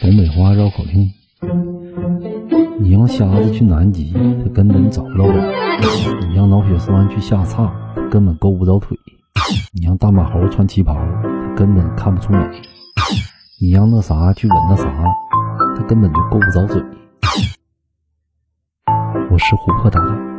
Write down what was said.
东北话绕口令：你让瞎子去南极，他根本找不到北；你让脑血栓去下叉，他根本够不着腿；你让大马猴穿旗袍，他根本看不出美；你让那啥去吻那啥，他根本就够不着嘴。我是琥珀大大。